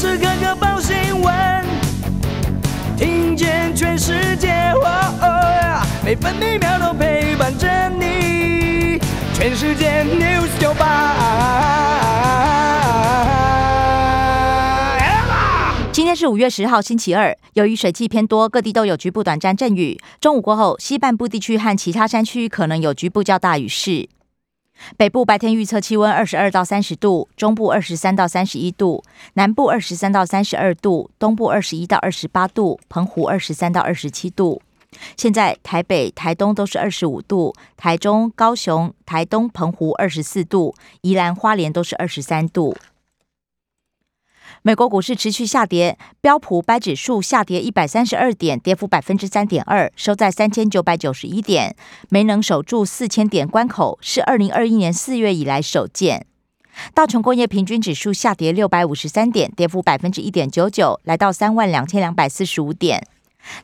时刻刻报新闻，听见全世界，每分每秒都陪伴着你。全世界 news 九八。今天是五月十号，星期二。由于水汽偏多，各地都有局部短暂阵雨。中午过后，西半部地区和其他山区可能有局部较大雨势。北部白天预测气温二十二到三十度，中部二十三到三十一度，南部二十三到三十二度，东部二十一到二十八度，澎湖二十三到二十七度。现在台北、台东都是二十五度，台中、高雄、台东、澎湖二十四度，宜兰花莲都是二十三度。美国股市持续下跌，标普白指数下跌一百三十二点，跌幅百分之三点二，收在三千九百九十一点，没能守住四千点关口，是二零二一年四月以来首见。道琼工业平均指数下跌六百五十三点，跌幅百分之一点九九，来到三万两千两百四十五点。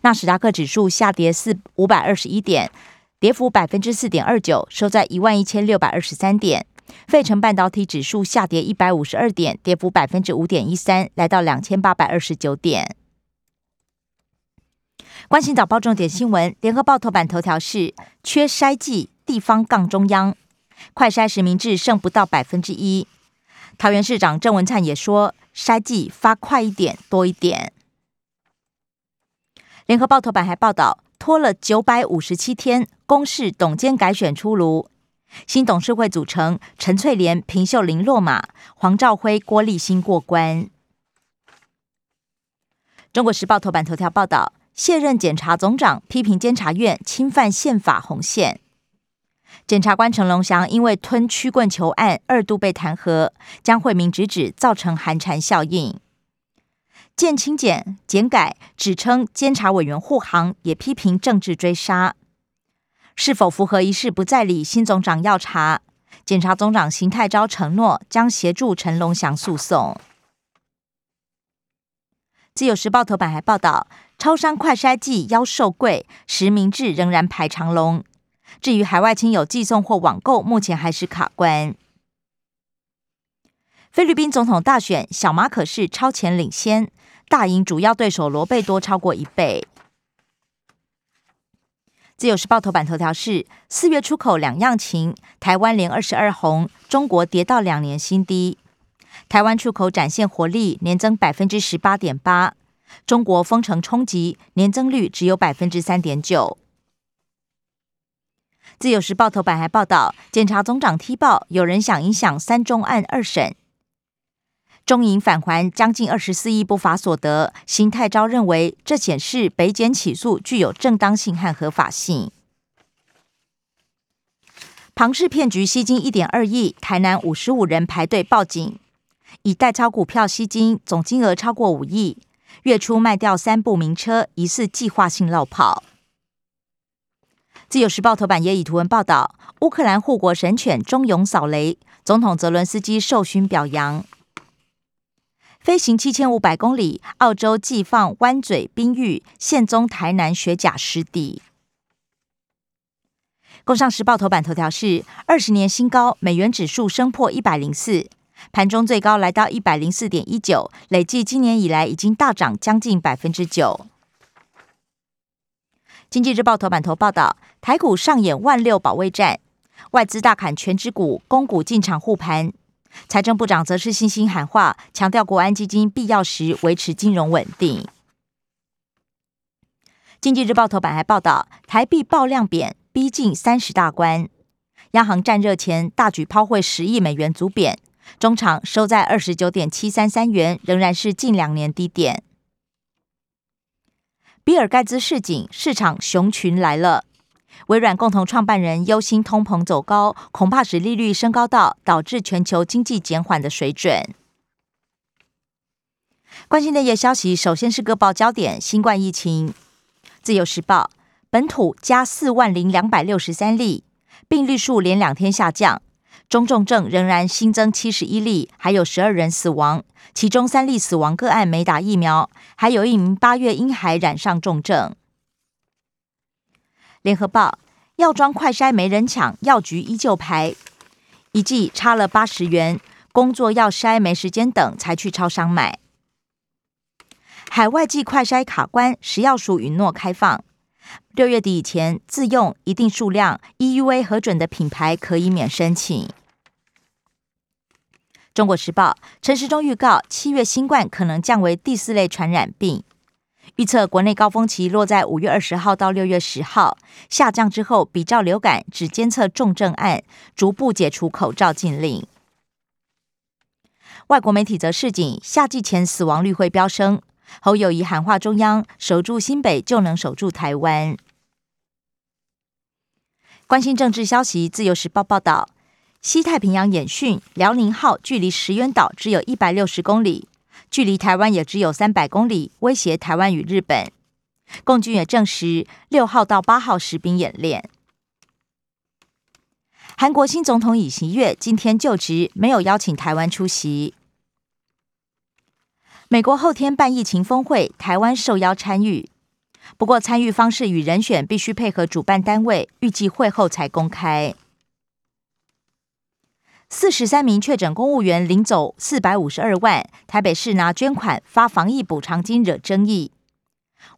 纳斯达克指数下跌四五百二十一点，跌幅百分之四点二九，收在一万一千六百二十三点。费城半导体指数下跌一百五十二点，跌幅百分之五点一三，来到两千八百二十九点。关心早报重点新闻，联合报头版头条是缺筛剂，地方杠中央，快筛实名制剩不到百分之一。桃园市长郑文灿也说，筛剂发快一点，多一点。联合报头版还报道，拖了九百五十七天，公示董监改选出炉。新董事会组成，陈翠莲、平秀玲落马，黄兆辉、郭立新过关。中国时报头版头条报道，卸任检察总长批评监察院侵犯宪法红线。检察官陈龙祥因为吞曲棍球案二度被弹劾，将惠民直指造成寒蝉效应。建清检检改指称监察委员护航，也批评政治追杀。是否符合一事不再理？新总长要查。检察总长邢泰昭承诺将协助陈龙祥诉讼。自由时报头版还报道，超商快筛剂妖售贵，实名制仍然排长龙。至于海外亲友寄送或网购，目前还是卡关。菲律宾总统大选，小马可是超前领先，大赢主要对手罗贝多超过一倍。自由时报头版头条是：四月出口两样情，台湾连二十二红，中国跌到两年新低。台湾出口展现活力，年增百分之十八点八。中国封城冲击，年增率只有百分之三点九。自由时报头版还报道，检察总长踢爆，有人想影响三中案二审。中银返还将近二十四亿不法所得，邢泰昭认为这显示北检起诉具有正当性和合法性。庞氏骗局吸金一点二亿，台南五十五人排队报警，以代抄股票吸金，总金额超过五亿。月初卖掉三部名车，疑似计划性落跑。自由时报头版也以图文报道，乌克兰护国神犬忠勇扫雷，总统泽伦斯基受勋表扬。飞行七千五百公里，澳洲寄放湾嘴冰玉现踪台南雪甲湿地。工商时报头版头条是二十年新高，美元指数升破一百零四，盘中最高来到一百零四点一九，累计今年以来已经大涨将近百分之九。经济日报头版头报道，台股上演万六保卫战，外资大砍全指股，公股进场护盘。财政部长则是信心喊话，强调国安基金必要时维持金融稳定。经济日报头版还报道，台币爆量贬，逼近三十大关。央行战热前大举抛汇十亿美元足贬，中场收在二十九点七三三元，仍然是近两年低点。比尔盖茨示警，市场熊群来了。微软共同创办人忧心通膨走高，恐怕使利率升高到导致全球经济减缓的水准。关心内页消息，首先是各报焦点：新冠疫情。自由时报本土加四万零两百六十三例，病例数连两天下降，中重症仍然新增七十一例，还有十二人死亡，其中三例死亡个案没打疫苗，还有一名八月婴孩染上重症。联合报药妆快筛没人抢，药局依旧排，一剂差了八十元。工作要筛没时间等，才去超商买。海外寄快筛卡关，食药署允诺开放。六月底以前自用一定数量 EUA 核准的品牌可以免申请。中国时报陈时中预告，七月新冠可能降为第四类传染病，预测国内高峰期落在五月二十号到六月十号，下降之后比照流感只监测重症案，逐步解除口罩禁令。外国媒体则示警，夏季前死亡率会飙升。侯友谊喊话中央，守住新北就能守住台湾。关心政治消息，自由时报报道，西太平洋演训辽宁号距离石垣岛只有一百六十公里，距离台湾也只有三百公里，威胁台湾与日本。共军也证实，六号到八号实兵演练。韩国新总统尹锡悦今天就职，没有邀请台湾出席。美国后天办疫情峰会，台湾受邀参与，不过参与方式与人选必须配合主办单位，预计会后才公开。四十三名确诊公务员领走四百五十二万，台北市拿捐款发防疫补偿金惹争议。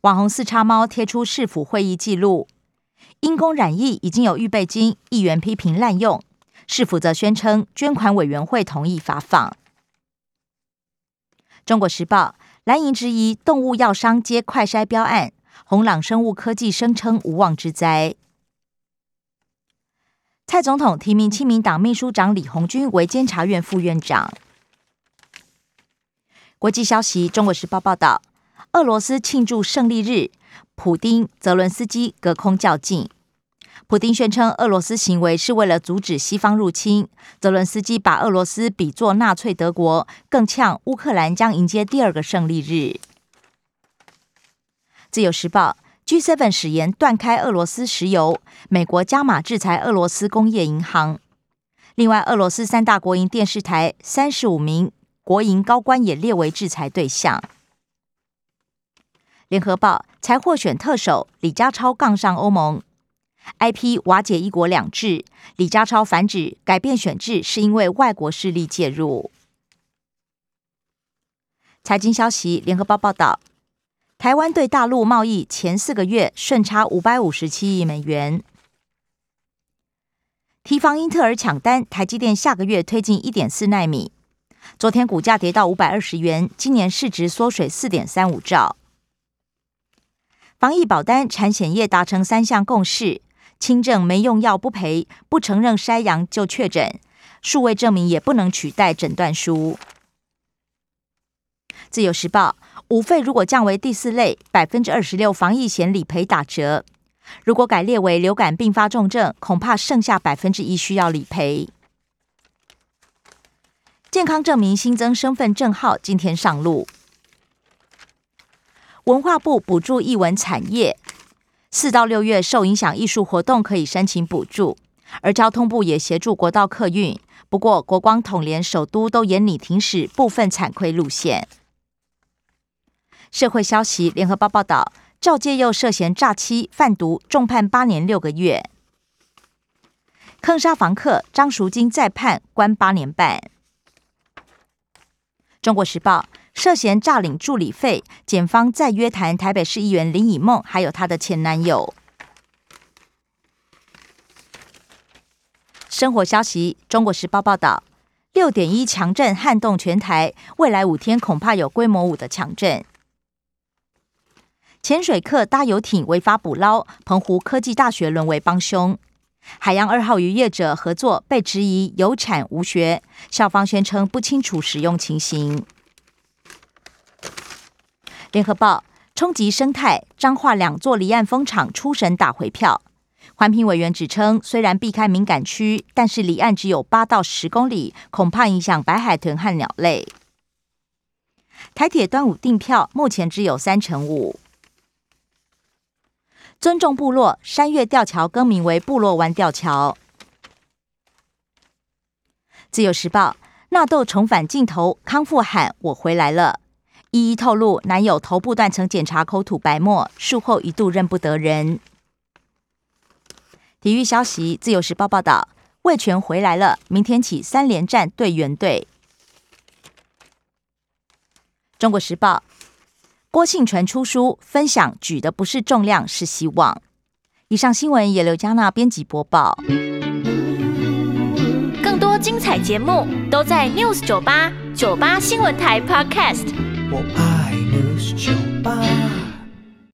网红四叉猫贴出市府会议记录。因公染疫已经有预备金，议员批评滥用，市府则宣称捐款委员会同意发放。中国时报蓝营质疑动物药商接快筛标案，红朗生物科技声称无妄之灾。蔡总统提名亲民党秘书长李红军为监察院副院长。国际消息，中国时报报道，俄罗斯庆祝胜利日。普丁、泽伦斯基隔空较劲。普丁宣称俄罗斯行为是为了阻止西方入侵，泽伦斯基把俄罗斯比作纳粹德国，更呛乌克兰将迎接第二个胜利日。自由时报：G7 誓言断开俄罗斯石油，美国加码制裁俄罗斯工业银行。另外，俄罗斯三大国营电视台三十五名国营高官也列为制裁对象。联合报才获选特首，李家超杠上欧盟，IP 瓦解一国两制。李家超反指改变选制是因为外国势力介入。财经消息，联合报报道，台湾对大陆贸易前四个月顺差五百五十七亿美元。提防英特尔抢单，台积电下个月推进一点四纳米。昨天股价跌到五百二十元，今年市值缩水四点三五兆。防疫保单产险业达成三项共识：轻症没用药不赔，不承认筛阳就确诊，数位证明也不能取代诊断书。自由时报，五费如果降为第四类，百分之二十六防疫险理赔打折；如果改列为流感并发重症，恐怕剩下百分之一需要理赔。健康证明新增身份证号今天上路。文化部补助艺文产业，四到六月受影响艺术活动可以申请补助，而交通部也协助国道客运。不过国光统联首都都严拟停驶部分惨亏路线。社会消息，联合报报道，赵介佑涉嫌诈欺贩毒，重判八年六个月。坑杀房客张淑金再判关八年半。中国时报。涉嫌诈领助理费，检方再约谈台北市议员林以梦，还有她的前男友。生活消息，《中国时报》报道，六点一强震撼动全台，未来五天恐怕有规模五的强震。潜水客搭游艇违法捕捞，澎湖科技大学沦为帮凶。海洋二号与业者合作被质疑有产无学，校方宣称不清楚使用情形。联合报冲击生态，彰化两座离岸风场出神打回票。环评委员指称，虽然避开敏感区，但是离岸只有八到十公里，恐怕影响白海豚和鸟类。台铁端午订票目前只有三成五。尊重部落，山岳吊桥更名为部落湾吊桥。自由时报纳豆重返镜头，康复喊我回来了。一一透露，男友头部断层检查口吐白沫，术后一度认不得人。体育消息，《自由时报》报道，魏权回来了，明天起三连战对原队。中国时报，郭庆纯出书分享，举的不是重量，是希望。以上新闻由刘嘉娜编辑播报。更多精彩节目都在 News 九八九八新闻台 Podcast。我爱 News 酒吧。